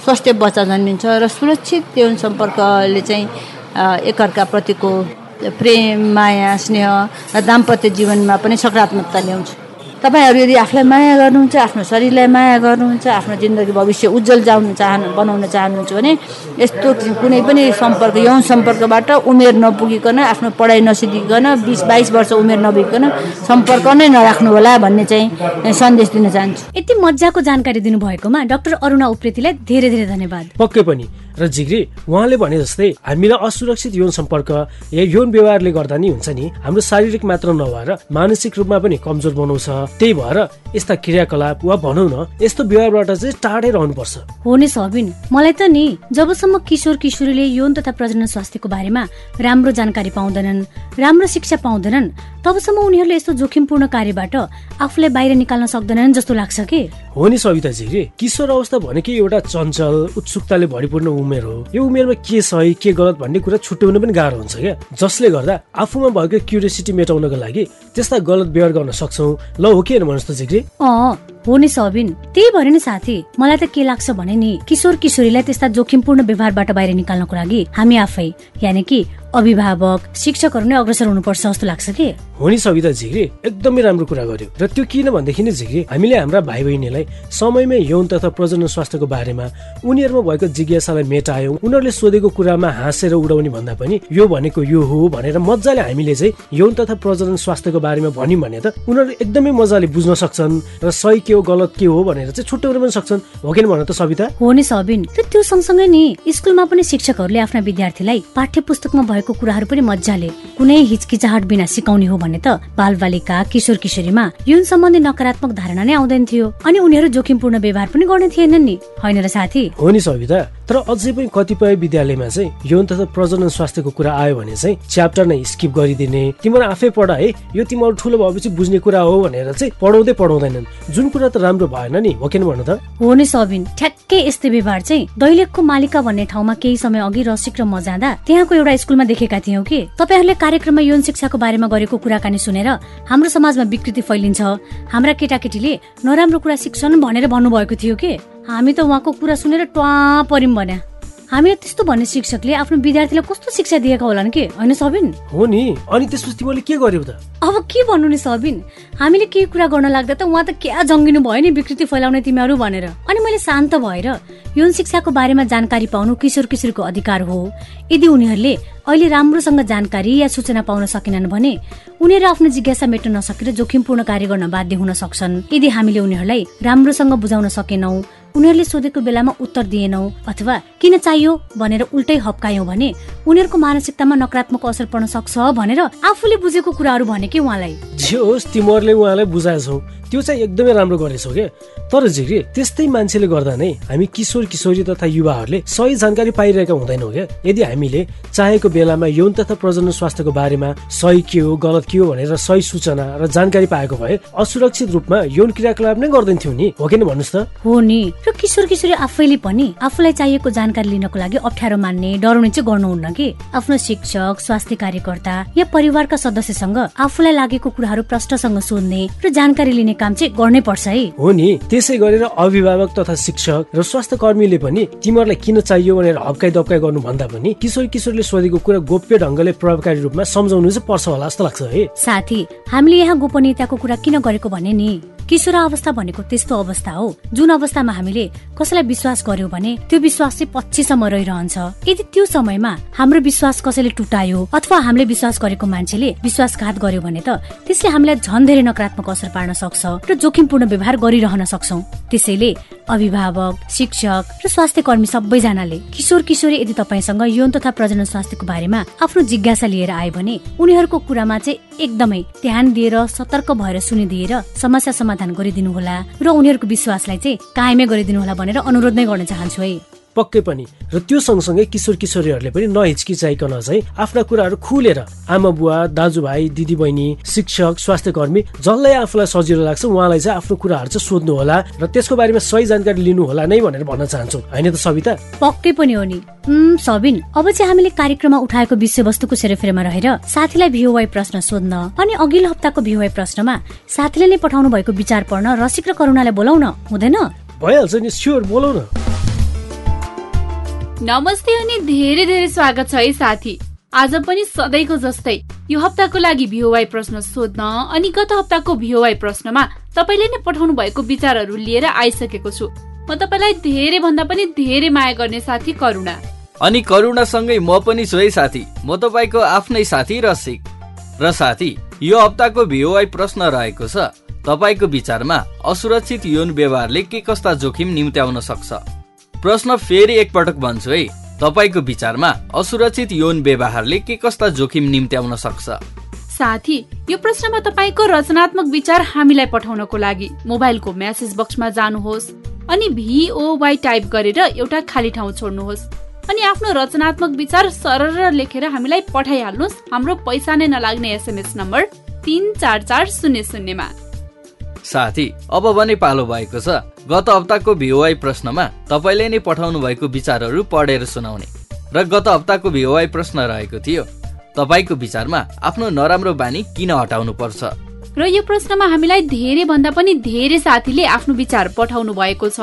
स्वस्थ बच्चा जन्मिन्छ र सुरक्षित यौन सम्पर्कले चाहिँ एकअर्काप्रतिको प्रेम माया स्नेह र दाम्पत्य जीवनमा पनि सकारात्मकता ल्याउँछ। तपाईँहरू यदि आफूलाई माया गर्नुहुन्छ आफ्नो शरीरलाई माया गर्नुहुन्छ आफ्नो जिन्दगी भविष्य उज्जवल जाउनु चाहनु बनाउन चाहनुहुन्छ भने यस्तो कुनै पनि सम्पर्क यौन सम्पर्कबाट उमेर नपुगिकन आफ्नो पढाइ नसिकिकन बिस बाइस वर्ष उमेर नपुगिकन सम्पर्क नै नराख्नु होला भन्ने चाहिँ सन्देश दिन चाहन्छु। यति मजाको जानकारी दिनुभएकोमा डाक्टर अरुणा उप्रेतीलाई धेरै धेरै धन्यवाद। पक्कै पनि। र जिग्री उहाँले भने जस्तै हामीलाई असुरक्षित यौन सम्पर्क या यौन व्यवहारले गर्दा नि हुन्छ नि हाम्रो शारीरिक मात्र नभएर मानसिक रूपमा पनि कमजोर बनाउँछ। त्यही भएर यस्ता क्रियाकलाप वा भनौँ न यस्तो व्यवहारबाट चाहिँ टाढै रहनुपर्छ। हो नि सबिन मलाई त नि जबसम्म किशोर किशोरीले यौन तथा प्रजनन स्वास्थ्यको बारेमा राम्रो जानकारी पाउँदैनन् राम्रो शिक्षा पाउँदैनन् तबसम्म उनीहरूले यस्तो जोखिमपूर्ण कार्यबाट आफूलाई बाहिर निकाल्न सक्दैनन् जस्तो लाग्छ कि? हो नि सविता जिग्री। किशोर अवस्था भनेकै एउटा चञ्चल उत्सुकताले भरिपूर्ण उमेर हो। यो उमेरमा के सही के गलत भन्ने कुरा छुट्याउन पनि गाह्रो हुन्छ क्या। जसले गर्दा आफूमा भएको क्युरियोसिटी मेटाउनको लागि त्यस्ता गलत व्यवहार गर्न सक्छौ। ल हो के भन्नुहोस् त अँ हो नि सबिन। त्यही भएर नि साथी मलाई त के लाग्छ भने नि किशोर किशोरीलाई त्यस्ता जोखिमपूर्ण व्यवहारबाट बाहिर निकाल्नको लागि हामी आफै यानि कि अभिभावक शिक्षकहरू नै अग्रसर हुनुपर्छ जस्तो लाग्छ कि? हो नि सविता झिग्री एकदमै राम्रो कुरा गर्यो। र त्यो किन भनेदेखि नि झिग्री हामीले हाम्रा भाइ बहिनीलाई समयमै यौन तथा प्रजनन स्वास्थ्यको बारेमा उनीहरूमा भएको जिज्ञासालाई मेटायौँ उनीहरूले सोधेको कुरामा हाँसेर उडाउने भन्दा पनि यो भनेको यो हो भनेर मजाले हामीले चाहिँ यौन तथा प्रजनन स्वास्थ्यको बारेमा भन्यौँ भने त उनीहरू एकदमै मजाले बुझ्न सक्छन् र सही के हो गलत के हो भनेर चाहिँ छुट्याउन पनि सक्छन्। हो कि भन त सविता? हो नि सबिन। त्यो सँगसँगै नि स्कुलमा पनि शिक्षकहरूले आफ्ना विद्यार्थीलाई पाठ्य पुस्तकमा भएको कुराहरू पनि मजाले कुनै हिचकिचाहट बिना सिकाउने हो भने त बाल बालिका किशोर किशोरीमा यौन सम्बन्धी नकारात्मक धारणा नै आउँदैन थियो। अनि उनीहरू जोखिमपूर्ण व्यवहार पनि गर्ने थिएनन् नि। होइन र साथी? हो नि सविता। तर अझै पनि कतिपय विद्यालयमा चाहिँ यौन तथा प्रजनन स्वास्थ्यको कुरा आयो भने चाहिँ च्याप्टर नै स्किप गरिदिने। तिमीहरू आफै पढ है यो तिमीहरू ठुलो भएपछि बुझ्ने कुरा हो भनेर चाहिँ पढाउँदै पढाउँदैनन्। जुन कुरा त राम्रो भएन नि हो किन भन्नु त? हो नि सबिन ठ्याक्कै यस्तै व्यवहार चाहिँ। दैलेखको मालिका भन्ने ठाउँमा केही समय अघि रसिक र म जाँदा त्यहाँको एउटा स्कुलमा देखेका थियौँ कि। तपाईँहरूले कार्यक्रममा यौन शिक्षाको बारेमा गरेको कुराकानी सुनेर हाम्रो समाजमा विकृति फैलिन्छ। हाम्रा केटाकेटीले नराम्रो कुरा सिक्छन् भनेर भन्नुभएको थियो कि। हामी त उहाँको कुरा सुनेर ट्वा पर्यौँ भन्या हामी त्यस्तो भन्ने शिक्षकले आफ्नो विद्यार्थीलाई कस्तो शिक्षा दिएका होलान् कि? होइन सबिन? हो नि। अनि त्यसपछि तिमीले के गर्यौ त? अब के भन्नु नि सबिन? हामीले केही कुरा गर्न लाग्दा त उहाँ त क्या जङ्गिनु भयो नि विकृति फैलाउने तिमीहरू भनेर। अनि मैले शान्त भएर यौन शिक्षाको बारेमा जानकारी पाउनु किशोर किशोरको अधिकार हो। यदि उनीहरूले अहिले राम्रोसँग जानकारी या सूचना पाउन सकेनन् भने उनीहरू आफ्नो जिज्ञासा मेट्न नसकेर जोखिमपूर्ण कार्य गर्न बाध्य हुन सक्छन्। यदि हामीले उनीहरूलाई राम्रोसँग बुझाउन सकेनौ उनीहरूले सोधेको बेलामा उत्तर दिएनौ अथवा किन चाहियो भनेर उल्टै हप्कायौं भने उनीहरूको मानसिकतामा नकारात्मक असर पर्न सक्छ भनेर आफूले बुझेको कुराहरू भने कि उहाँलाई उहाँलाई बुझाएछौ। त्यो चाहिँ एकदमै राम्रो गरेछौ के? तर झिग्री त्यस्तै मान्छेले गर्दा नै हामी किशोर किशोरी तथा युवाहरूले सही जानकारी पाइरहेका हुँदैनौँ क्या यदि हामीले चाहेको बेलामा यौन तथा प्रजनन स्वास्थ्यको बारेमा सही के हो गलत के हो भनेर सही सूचना र जानकारी पाएको भए असुरक्षित रूपमा यौन क्रियाकलाप नै गर्दैनथ्यौँ नि हो कि भन्नुहोस् त हो नि। र किशोर किशोरी आफैले पनि आफूलाई चाहिएको जानकारी लिनको लागि अप्ठ्यारो मान्ने डराउने चाहिँ गर्नुहुन्न कि? आफ्नो शिक्षक स्वास्थ्य कार्यकर्ता या परिवारका सदस्यसँग आफूलाई लागेको कुराहरू प्रष्टसँग सोध्ने र जानकारी लिने काम चाहिँ गर्नै पर्छ है। हो नि। त्यसै गरेर अभिभावक तथा शिक्षक र स्वास्थ्य कर्मीले पनि तिमीहरूलाई किन चाहियो भनेर हप्काइ दप्काइ गर्नु भन्दा पनि किशोर किशोरले सोधेको कुरा गोप्य ढङ्गले प्रभावकारी रूपमा सम्झाउनु चाहिँ पर्छ होला जस्तो लाग्छ है। साथी हामीले यहाँ गोपनीयताको कुरा किन गरेको भने नि? किशोर अवस्था भनेको त्यस्तो अवस्था हो। जुन अवस्थामा हामीले कसैलाई विश्वास गर्यो भने त्यो विश्वास चाहिँ पछिसम्म रहिरहन्छ। यदि त्यो समयमा हाम्रो विश्वास कसैले टुटायो अथवा हामीले विश्वास गरेको मान्छेले विश्वासघात गर्यो भने त त्यसले हामीलाई झन् धेरै नकारात्मक असर पार्न सक्छ र जोखिमपूर्ण व्यवहार गरिरहन सक्छौ। त्यसैले अभिभावक शिक्षक र स्वास्थ्य कर्मी सबैजनाले किशोर किशोरी यदि तपाईँसँग यौन तथा प्रजनन स्वास्थ्यको बारेमा आफ्नो जिज्ञासा लिएर आए भने उनीहरूको कुरामा चाहिँ एकदमै ध्यान दिएर सतर्क भएर सुनिदिएर समस्या गरिदिनु होला र उनीहरूको विश्वासलाई चाहिँ कायमै गरिदिनु होला भनेर अनुरोध नै गर्न चाहन्छु है। पक्कै पनि। र त्यो सँगसँगै किशोर किशोरीहरूले पनि नहिचकिचाइकन चाहिँ आफ्ना कुराहरू खुलेर आमा बुवा दाजुभाइ दिदी बहिनी शिक्षक स्वास्थ्य कर्मी जसलाई आफूलाई सजिलो लाग्छ उहाँलाई चाहिँ आफ्नो कुराहरू चाहिँ सोध्नु होला र त्यसको बारेमा सही जानकारी लिनु होला नै भनेर भन्न चाहन्छु। होइन त सविता? पक्कै पनि हो नि। सबिन अब चाहिँ हामीले कार्यक्रममा उठाएको विषयवस्तुको सेरोफेरोमा रहेर साथीलाई भिओवाई प्रश्न सोध्न अनि अघिल्लो हप्ताको भिओवाई प्रश्नमा साथीले नै पठाउनु भएको विचार पढ्न रसिक र करुणालाई बोलाउन हुँदैन? भइहाल्छ नि स्योर बोलाउन नमस्ते अनि धेरै धेरै स्वागत छ है साथी। आज पनि सधैँको जस्तै यो हप्ताको लागि भिओवाई प्रश्न सोध्न अनि गत हप्ताको भिओवाई प्रश्नमा तपाईँले नै पठाउनु भएको विचारहरू लिएर आइसकेको छु। म तपाईँलाई धेरै भन्दा पनि धेरै माया गर्ने साथी करुणा। अनि करुणासँगै म पनि छु है साथी। म तपाईँको आफ्नै साथी रसिक। र साथी यो हप्ताको भिओआई प्रश्न रहेको छ। तपाईँको विचारमा असुरक्षित यौन व्यवहारले के कस्ता जोखिम निम्त्याउन सक्छ? प्रश्न फेरि एकपटक भन्छु है। तपाईँको विचारमा असुरक्षित यौन व्यवहारले के कस्ता जोखिम निम्त्याउन सक्छ? साथी यो प्रश्नमा तपाईँको रचनात्मक विचार हामीलाई पठाउनको लागि मोबाइलको म्यासेज बक्समा जानुहोस् अनि भिओवाई टाइप गरेर एउटा खाली ठाउँ छोड्नुहोस्। अनि आफ्नो रचनात्मक विचार सरर लेखेर हामीलाई पठाइहाल्नुहोस् हाम्रो पैसा नै नलाग्ने एसएमएस नम्बर तिन चार चार शून्य शून्यमा। साथी अब भने पालो भएको छ। गत हप्ताको भिओआई प्रश्नमा तपाईँले नै पठाउनु भएको विचारहरू पढेर सुनाउने। र गत हप्ताको भिओआई प्रश्न रहेको थियो तपाईँको विचारमा आफ्नो नराम्रो बानी किन हटाउनु पर्छ र यो प्रश्नमा हामीलाई धेरै भन्दा पनि धेरै साथीले आफ्नो विचार पठाउनु भएको छ।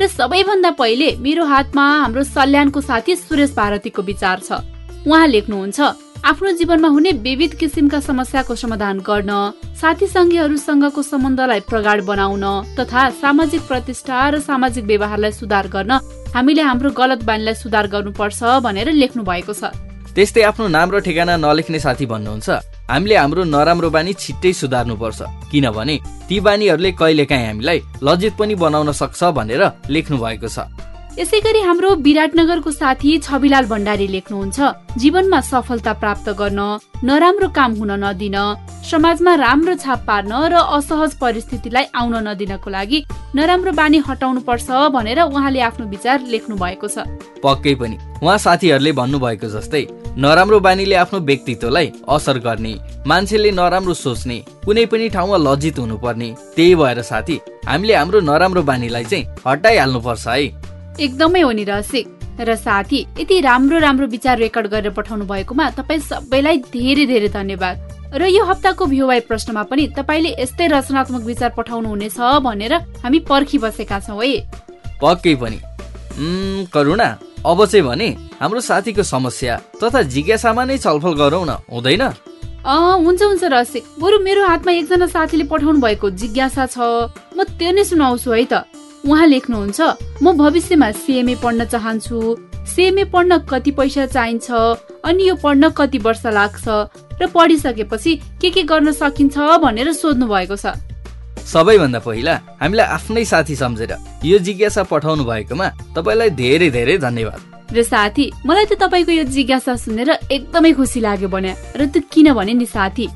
र सबैभन्दा पहिले मेरो हातमा हाम्रो सल्यानको साथी सुरेश भारतीको विचार छ। उहाँ लेख्नुहुन्छ आफ्नो जीवनमा हुने विविध किसिमका समस्याको समाधान गर्न साथी सङ्गीहरूसँगको सम्बन्धलाई प्रगाड बनाउन तथा सामाजिक प्रतिष्ठा र सामाजिक व्यवहारलाई सुधार गर्न हामीले हाम्रो गलत बानीलाई सुधार गर्नुपर्छ भनेर लेख्नु भएको छ। त्यस्तै आफ्नो नाम र ठेगाना नलेख्ने साथी भन्नुहुन्छ। हामीले हाम्रो नराम्रो बानी छिट्टै सुधार्नुपर्छ। किनभने ती बानीहरूले कहिलेकाहीँ हामीलाई लज्जित पनि बनाउन सक्छ भनेर लेख्नु भएको छ। यसै गरी हाम्रो विराटनगरको साथी छविलाल भण्डारी लेख्नुहुन्छ जीवनमा सफलता प्राप्त गर्न नराम्रो काम हुन नदिन समाजमा राम्रो छाप पार्न र असहज परिस्थितिलाई आउन नदिनको लागि नराम्रो बानी हटाउनु पर्छ भनेर उहाँले आफ्नो विचार लेख्नु भएको छ। पक्कै पनि। उहाँ साथीहरूले भन्नुभएको जस्तै नराम्रो बानीले आफ्नो व्यक्तित्वलाई असर गर्ने मान्छेले नराम्रो सोच्ने कुनै पनि ठाउँमा लज्जित हुनुपर्ने त्यही भएर साथी हामीले हाम्रो नराम्रो बानीलाई चाहिँ हटाइहाल्नु पर्छ है। एकदमै हो नि रसिक र साथी यति राम्रो राम्रो विचार रेकर्ड गरेर पठाउनु भएकोमा तपाईँ सबैलाई धेरै धेरै धन्यवाद। र यो हप्ताको भ्युवाई प्रश्नमा पनि तपाईँले यस्तै रचनात्मक विचार पठाउनु हुनेछ भनेर हामी पर्खिबसेका छौँ है। पक्कै पनि। करुणा अब चाहिँ भने हाम्रो साथीको समस्या तथा जिज्ञासामा नै छलफल गरौँ न हुँदैन? हुन्छ हुन्छ रसिक बरु मेरो हातमा एकजना साथीले पठाउनु भएको जिज्ञासा छ। म त्यो नै सुनाउँछु है त। उहाँ लेख्नुहुन्छ म भविष्यमा सिएमए पढ्न चाहन्छु। सिएमए पढ्न कति पैसा चाहिन्छ अनि यो पढ्न कति वर्ष लाग्छ र पढिसकेपछि के के गर्न सकिन्छ भनेर सोध्नु भएको छ। सबैभन्दा पहिला हामीलाई आफ्नै साथी सम्झेर यो जिज्ञासा पठाउनु भएकोमा तपाईँलाई धेरै धेरै धन्यवाद। र साथी मलाई त तपाईँको यो जिज्ञासा सुनेर एकदमै खुसी लाग्यो भने र त्यो किनभने नि साथी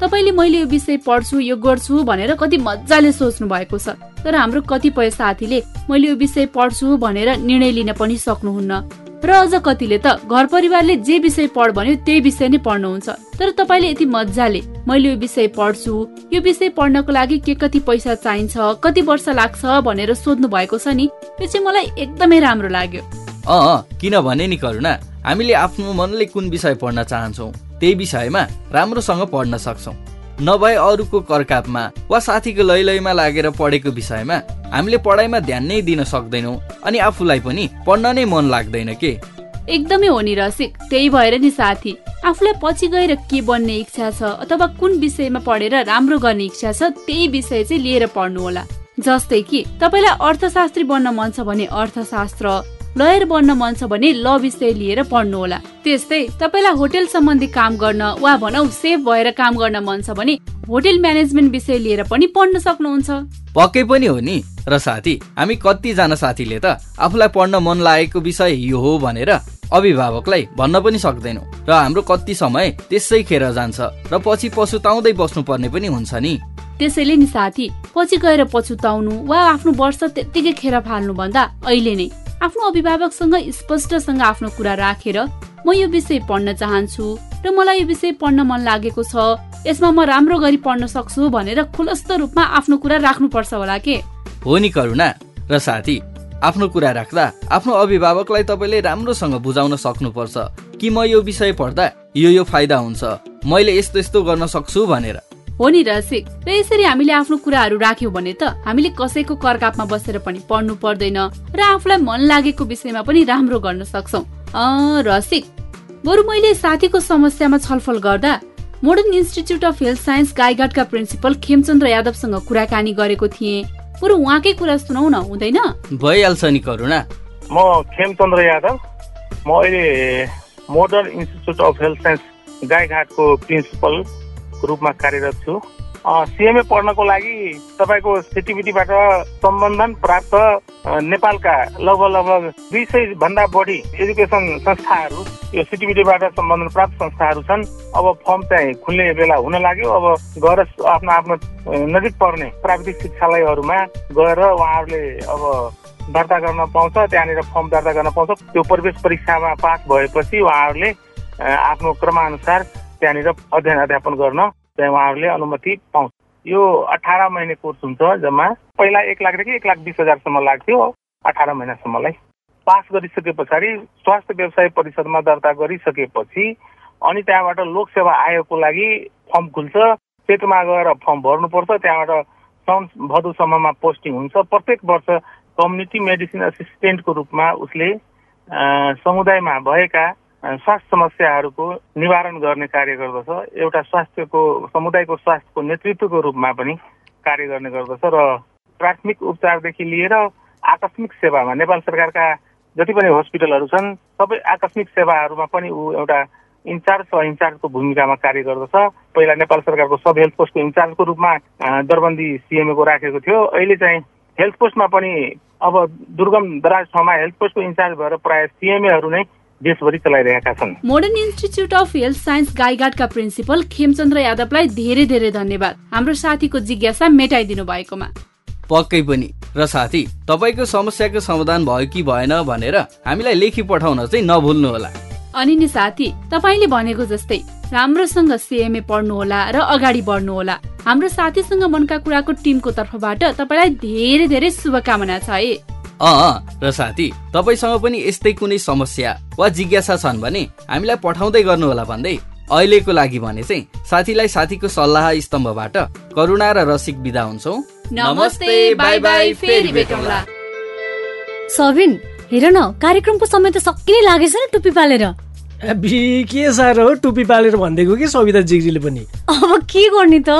तपाईँले मैले यो विषय पढ्छु यो गर्छु भनेर कति मजाले सोच्नु भएको छ। तर हाम्रो कतिपय साथीले मैले यो विषय पढ्छु भनेर निर्णय लिन पनि सक्नुहुन्न। र अझ कतिले त घर परिवारले जे विषय पढ भन्यो त्यही विषय नै पढ्नुहुन्छ। तर तपाईँले यति मजाले मैले यो विषय पढ्छु यो विषय पढ्नको लागि के कति पैसा चाहिन्छ कति वर्ष लाग्छ भनेर सोध्नु भएको छ नि यो चाहिँ मलाई एकदमै राम्रो लाग्यो। अँ किनभने नि करुणा हामीले आफ्नो मनले कुन विषय पढ्न चाहन्छौँ? त्यही विषयमा राम्रोसँग पढ्न सक्छौँ। नभए अरूको करकापमा वा साथीको लै लैमा लागेर पढेको विषयमा हामीले पढाइमा ध्यान नै दिन सक्दैनौँ अनि आफूलाई पनि पढ्न नै मन लाग्दैन के? एकदमै हो नि रसिक। त्यही भएर नि साथी आफूलाई पछि गएर के बन्ने इच्छा छ अथवा कुन विषयमा पढेर राम्रो गर्ने इच्छा छ त्यही विषय चाहिँ लिएर पढ्नु होला। जस्तै कि तपाईँलाई अर्थशास्त्री बन्न मन छ भने अर्थशास्त्र लयर बन्न मन छ भने ल विषय लिएर पढ्नु होला। त्यस्तै तपाईँलाई होटेल सम्बन्धी काम गर्न वा भनौ सेफ भएर काम गर्न मन छ भने होटेल म्यानेजमेन्ट विषय लिएर पनि पढ्न सक्नुहुन्छ। पक्कै पनि हो नि? र साथी हामी कतिजना साथीले त आफूलाई पढ्न मन लागेको विषय यो हो भनेर अभिभावकलाई भन्न पनि सक्दैनौ। र हाम्रो कति समय त्यसै खेर जान्छ र पछि पछुताउँदै बस्नु पर्ने पनि हुन्छ नि। त्यसैले नि साथी पछि गएर पछुताउनु वा आफ्नो वर्ष त्यत्तिकै खेर फाल्नु भन्दा अहिले नै आफ्नो अभिभावकसँग स्पष्टसँग आफ्नो कुरा राखेर म यो विषय पढ्न चाहन्छु र मलाई यो विषय पढ्न मन लागेको छ। यसमा म राम्रो गरी पढ्न सक्छु भनेर खुलस्त रूपमा आफ्नो कुरा राख्नुपर्छ होला के? हो नि करुणा र साथी आफ्नो कुरा राख्दा आफ्नो अभिभावकलाई तपाईँले राम्रोसँग बुझाउन सक्नुपर्छ। कि म यो विषय पढ्दा यो यो फाइदा हुन्छ? मैले यस्तो यस्तो गर्न सक्छु भनेर। हो नि रसिक। र यसरी हामीले आफ्नो कुराहरू राख्यौँ भने त हामीले कसैको करकापमा बसेर पनि पढ्नु पर्दैन र आफूलाई मन लागेको विषयमा पनि राम्रो गर्न सक्छौ। रसिक। बरु मैले साथीको समस्यामा छलफल गर्दा modern institute of health science गाईघाटका principal Khemchandra यादवसँग कुराकानी गरेको थिएँ। बरु उहाँकै कुरा सुनाउ न हुँदैन? भइहाल्छ नि करुणा। म खेमचन्द्र यादव। म अहिले modern institute of health science गाईघाटको principal. रूपमा कार्यरत छु। सिएमए पढ्नको लागि तपाईँको सिटिभिटीबाट सम्बन्धन प्राप्त नेपालका लगभग लगभग दुई सय भन्दा बढी एजुकेसन संस्थाहरू यो सिटिभिटीबाट सम्बन्धन प्राप्त संस्थाहरू छन्। अब फर्म चाहिँ खुल्ने बेला हुन लाग्यो। अब गएर आफ्नो आफ्नो नजिक पर्ने प्राविधिक शिक्षालयहरूमा गएर उहाँहरूले अब दर्ता गर्न पाउँछ त्यहाँनिर फर्म दर्ता गर्न पाउँछ। त्यो प्रवेश परीक्षामा पास भएपछि उहाँहरूले आफ्नो क्रमानुसार त्यहाँनिर अध्ययन अध्यापन गर्न चाहिँ उहाँहरूले अनुमति पाउँछ। यो अठार महिने कोर्स हुन्छ जम्मा। पहिला एक लाखदेखि एक लाख बिस हजारसम्म लाग्थ्यो अठार महिनासम्मलाई। पास गरिसके पछाडि स्वास्थ्य व्यवसाय परिषदमा दर्ता गरिसकेपछि अनि त्यहाँबाट लोकसेवा आयोगको लागि फर्म खुल्छ। पेटमा गएर फर्म भर्नुपर्छ। त्यहाँबाट साउन भदौसम्ममा पोस्टिङ हुन्छ। प्रत्येक वर्ष कम्युनिटी मेडिसिन एसिस्टेन्टको रूपमा उसले समुदायमा भएका स्वास्थ्य समस्याहरूको निवारण गर्ने कार्य गर्दछ। एउटा स्वास्थ्यको समुदायको स्वास्थ्यको नेतृत्वको रूपमा पनि कार्य गर्ने गर्दछ र प्राथमिक उपचारदेखि लिएर आकस्मिक सेवामा नेपाल सरकारका जति पनि हस्पिटलहरू छन् सबै आकस्मिक सेवाहरूमा पनि ऊ एउटा इन्चार्ज वा इन्चार्जको भूमिकामा कार्य गर्दछ। पहिला नेपाल सरकारको सब हेल्थ पोस्टको इन्चार्जको रूपमा दरबन्दी सिएमएको राखेको थियो। अहिले चाहिँ हेल्थ पोस्टमा पनि अब दुर्गम दराज ठाउँमा हेल्थ पोस्टको इन्चार्ज भएर प्रायः सिएमएहरू नै देशभरि चलाइरहेका छन्। Modern institute of health science गाईघाटका principal Khemchandra यादवलाई धेरै धेरै धन्यवाद। हाम्रो साथीको जिज्ञासा मेटाइदिनु भएकोमा। पक्कै पनि। र साथी तपाईँको समस्याको समाधान भयो कि भएन भनेर हामीलाई लेखी पठाउन चाहिँ नभुल्नु होला। अनि नि साथी तपाईँले भनेको जस्तै राम्रोसँग सिएमए पढ्नु होला र अगाडि बढ्नु होला। हाम्रो साथीसँग मनका कुराको टिमको तर्फबाट तपाईँलाई धेरै धेरै शुभकामना छ है। अँ र साथी तपाईँसँग पनि यस्तै कुनै समस्या वा जिज्ञासा छन् भने हामीलाई पठाउँदै गर्नुहोला भन्दै अहिलेको लागि भने चाहिँ साथीलाई साथीको सल्लाह स्तम्भबाट करुणा र रसिक विदा हुन्छौ। नमस्ते बाई बाई फेरि भेटौँला। सबिन हेर न कार्यक्रमको समय त सकिने लागेछ नि टुप्पी पालेर। के साह्रो हो टुप्पी पालेर भनिदिएको कि सविता जिग्रीले पनि? अब के गर्ने त?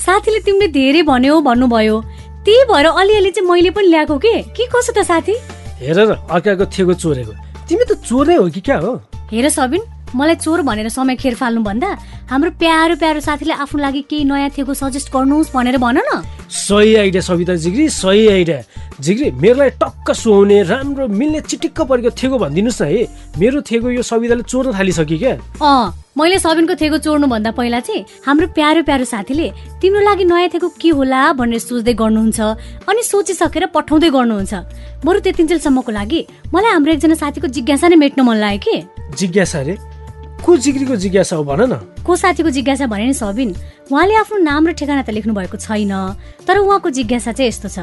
साथीले तिमीले धेरै भन्यो भन्नुभयो। त्यही भएर अलिअलि चाहिँ मैले पनि ल्याएको के? के कसो त साथी? हेर र अर्काको थिएको चोरेको। तिमी त चोर नै हो कि क्या हो? हेर सबिन मलाई चोर भनेर समय खेर फाल्नु भन्दा हाम्रो प्यारो प्यारो साथीले आफ्नो लागि केही नयाँ थिएको सजेस्ट गर्नुहोस् भनेर भन न। सही आइडिया सविता जिग्री सही आइडिया। जिग्री मेरोलाई टक्क सुहाउने राम्रो मिल्ने चिटिक्क परेको थिएको भनिदिनुहोस् न है। मेरो थिएको यो सविताले चोर्न थालिसक्यो क्या। अँ मैले सबिनको थिएको चोर्नु भन्दा पहिला चाहिँ हाम्रो प्यारो प्यारो साथीले तिम्रो लागि नयाँ थिएको के होला भनेर सोच्दै गर्नुहुन्छ अनि सोचिसकेर पठाउँदै गर्नुहुन्छ। बरु त्यतिन्जेलसम्मको लागि मलाई हाम्रो एकजना साथीको जिज्ञासा नै मेट्न मन लाग्यो कि। जिज्ञासा रे? को जिग्रीको जिज्ञासा हो भन न। को साथीको जिज्ञासा भने नि सबिन। उहाँले आफ्नो नाम र ठेगाना त लेख्नु भएको छैन तर उहाँको जिज्ञासा चाहिँ यस्तो छ।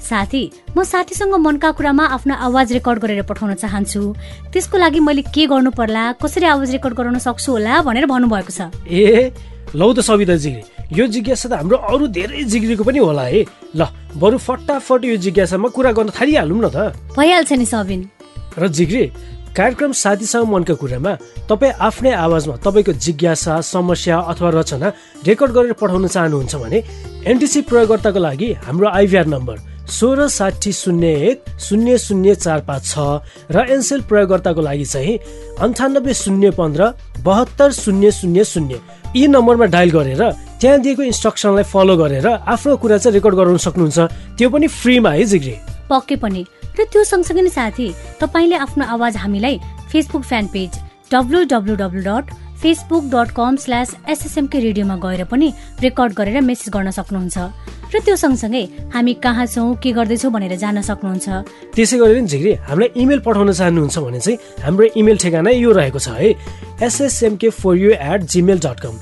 साथी म साथीसँग मनका कुरामा आफ्नो आवाज रेकर्ड गरेर पठाउन चाहन्छु। त्यसको लागि मैले के गर्नु पर्ला कसरी आवाज रेकर्ड गराउन सक्छु होला भनेर भन्नुभएको छ। ए लौ त सविता जिग्री यो जिज्ञासा त हाम्रो अरू धेरै जिग्रीको पनि होला है। ल बरु फटाफट यो जिज्ञासामा कुरा गर्न थालिहालौँ न त। भइहाल्छ नि सबिन। र जिग्री कार्यक्रम साथीसँग मनका कुरामा तपाईँ आफ्नै आवाजमा तपाईँको जिज्ञासा समस्या अथवा रचना रेकर्ड गरेर पठाउन चाहनुहुन्छ भने एनटिसी प्रयोगकर्ताको लागि हाम्रो आइभीआर नम्बर सोह्र साठी शून्य एक शून्य शून्य चार पाँच छ र एनसेल प्रयोगकर्ताको लागि चाहिँ अन्ठानब्बे शून्य पन्ध्र बहत्तर शून्य शून्य शून्य यी नम्बरमा डायल गरेर त्यहाँ दिएको इन्स्ट्रक्सनलाई फलो गरेर आफ्नो कुरा चाहिँ रेकर्ड गराउन सक्नुहुन्छ। त्यो पनि फ्रीमा है जिग्री। पक्कै पनि। र त्यो सँगसँगै नै साथी तपाईँले आफ्नो आवाज हामीलाई Facebook fan page W dot Facebook dot com slash SSMK रेडियोमा गएर पनि रेकर्ड गरेर मेसेज गर्न सक्नुहुन्छ। र त्यो सँगसँगै हामी कहाँ छौँ के गर्दैछौँ भनेर जान्न सक्नुहुन्छ। त्यसै गरी झिग्री हामीलाई इमेल पठाउन चाहनुहुन्छ भने चाहिँ हाम्रो इमेल ठेगाना यो रहेको छ है SSMK four U at Gmail dot com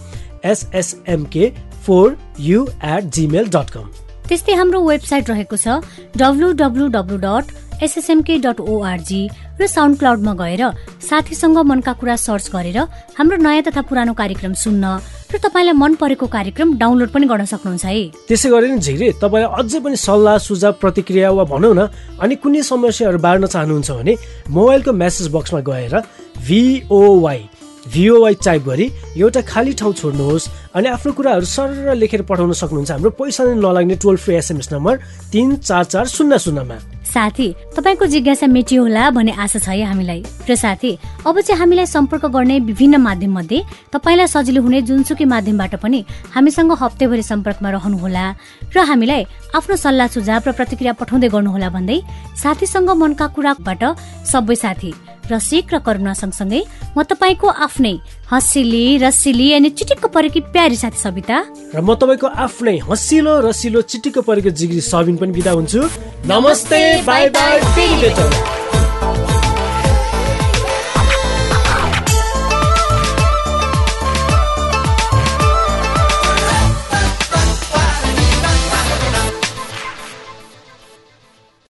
SSMK four U at Gmail dot com त्यस्तै हाम्रो वेबसाइट रहेको छ W W W dot SSMK dot O R G र साउन्ड क्लाउडमा गएर साथीसँग मनका कुरा सर्च गरेर हाम्रो नयाँ तथा पुरानो कार्यक्रम सुन्न र तपाईँलाई मन परेको कार्यक्रम डाउनलोड पनि गर्न सक्नुहुन्छ है। त्यसै गरी नि झिग्री तपाईँलाई अझै पनि सल्लाह सुझाव प्रतिक्रिया वा भनौँ न अनि कुनै समस्याहरू बाँड्न चाहनुहुन्छ भने मोबाइलको मेसेज बक्समा गएर भिओवाई भिओवाई टाइप गरी एउटा खाली ठाउँ छोड्नुहोस् अनि आफ्नो कुराहरू सरर लेखेर पठाउन सक्नुहुन्छ हाम्रो पैसा नै नलाग्ने टोल फ्री एसएमएस नम्बर तिन चार चार शून्य शून्यमा। साथी तपाईँको जिज्ञासा मेटियो होला भन्ने आशा छ हामीलाई। र साथी अब चाहिँ हामीलाई सम्पर्क गर्ने विभिन्न माध्यम मध्ये तपाईँलाई सजिलो हुने जुनसुकै माध्यमबाट पनि हामीसँग हप्तेभरि सम्पर्कमा रहनुहोला र हामीलाई आफ्नो सल्लाह सुझाव र प्रतिक्रिया पठाउँदै गर्नुहोला भन्दै साथीसँग मनका कुराबाट सबै साथी रसिक र करुणा सँगसँगै म तपाईँको आफ्नै हँसिली रसिली अनि चिटिक्क परेकी प्यारी साथी सविता र म तपाईँको आफ्नै हँसिलो रसिलो चिटिक्क परेको जिग्री सबिन पनि बिदा हुन्छु। नमस्ते बाई बाई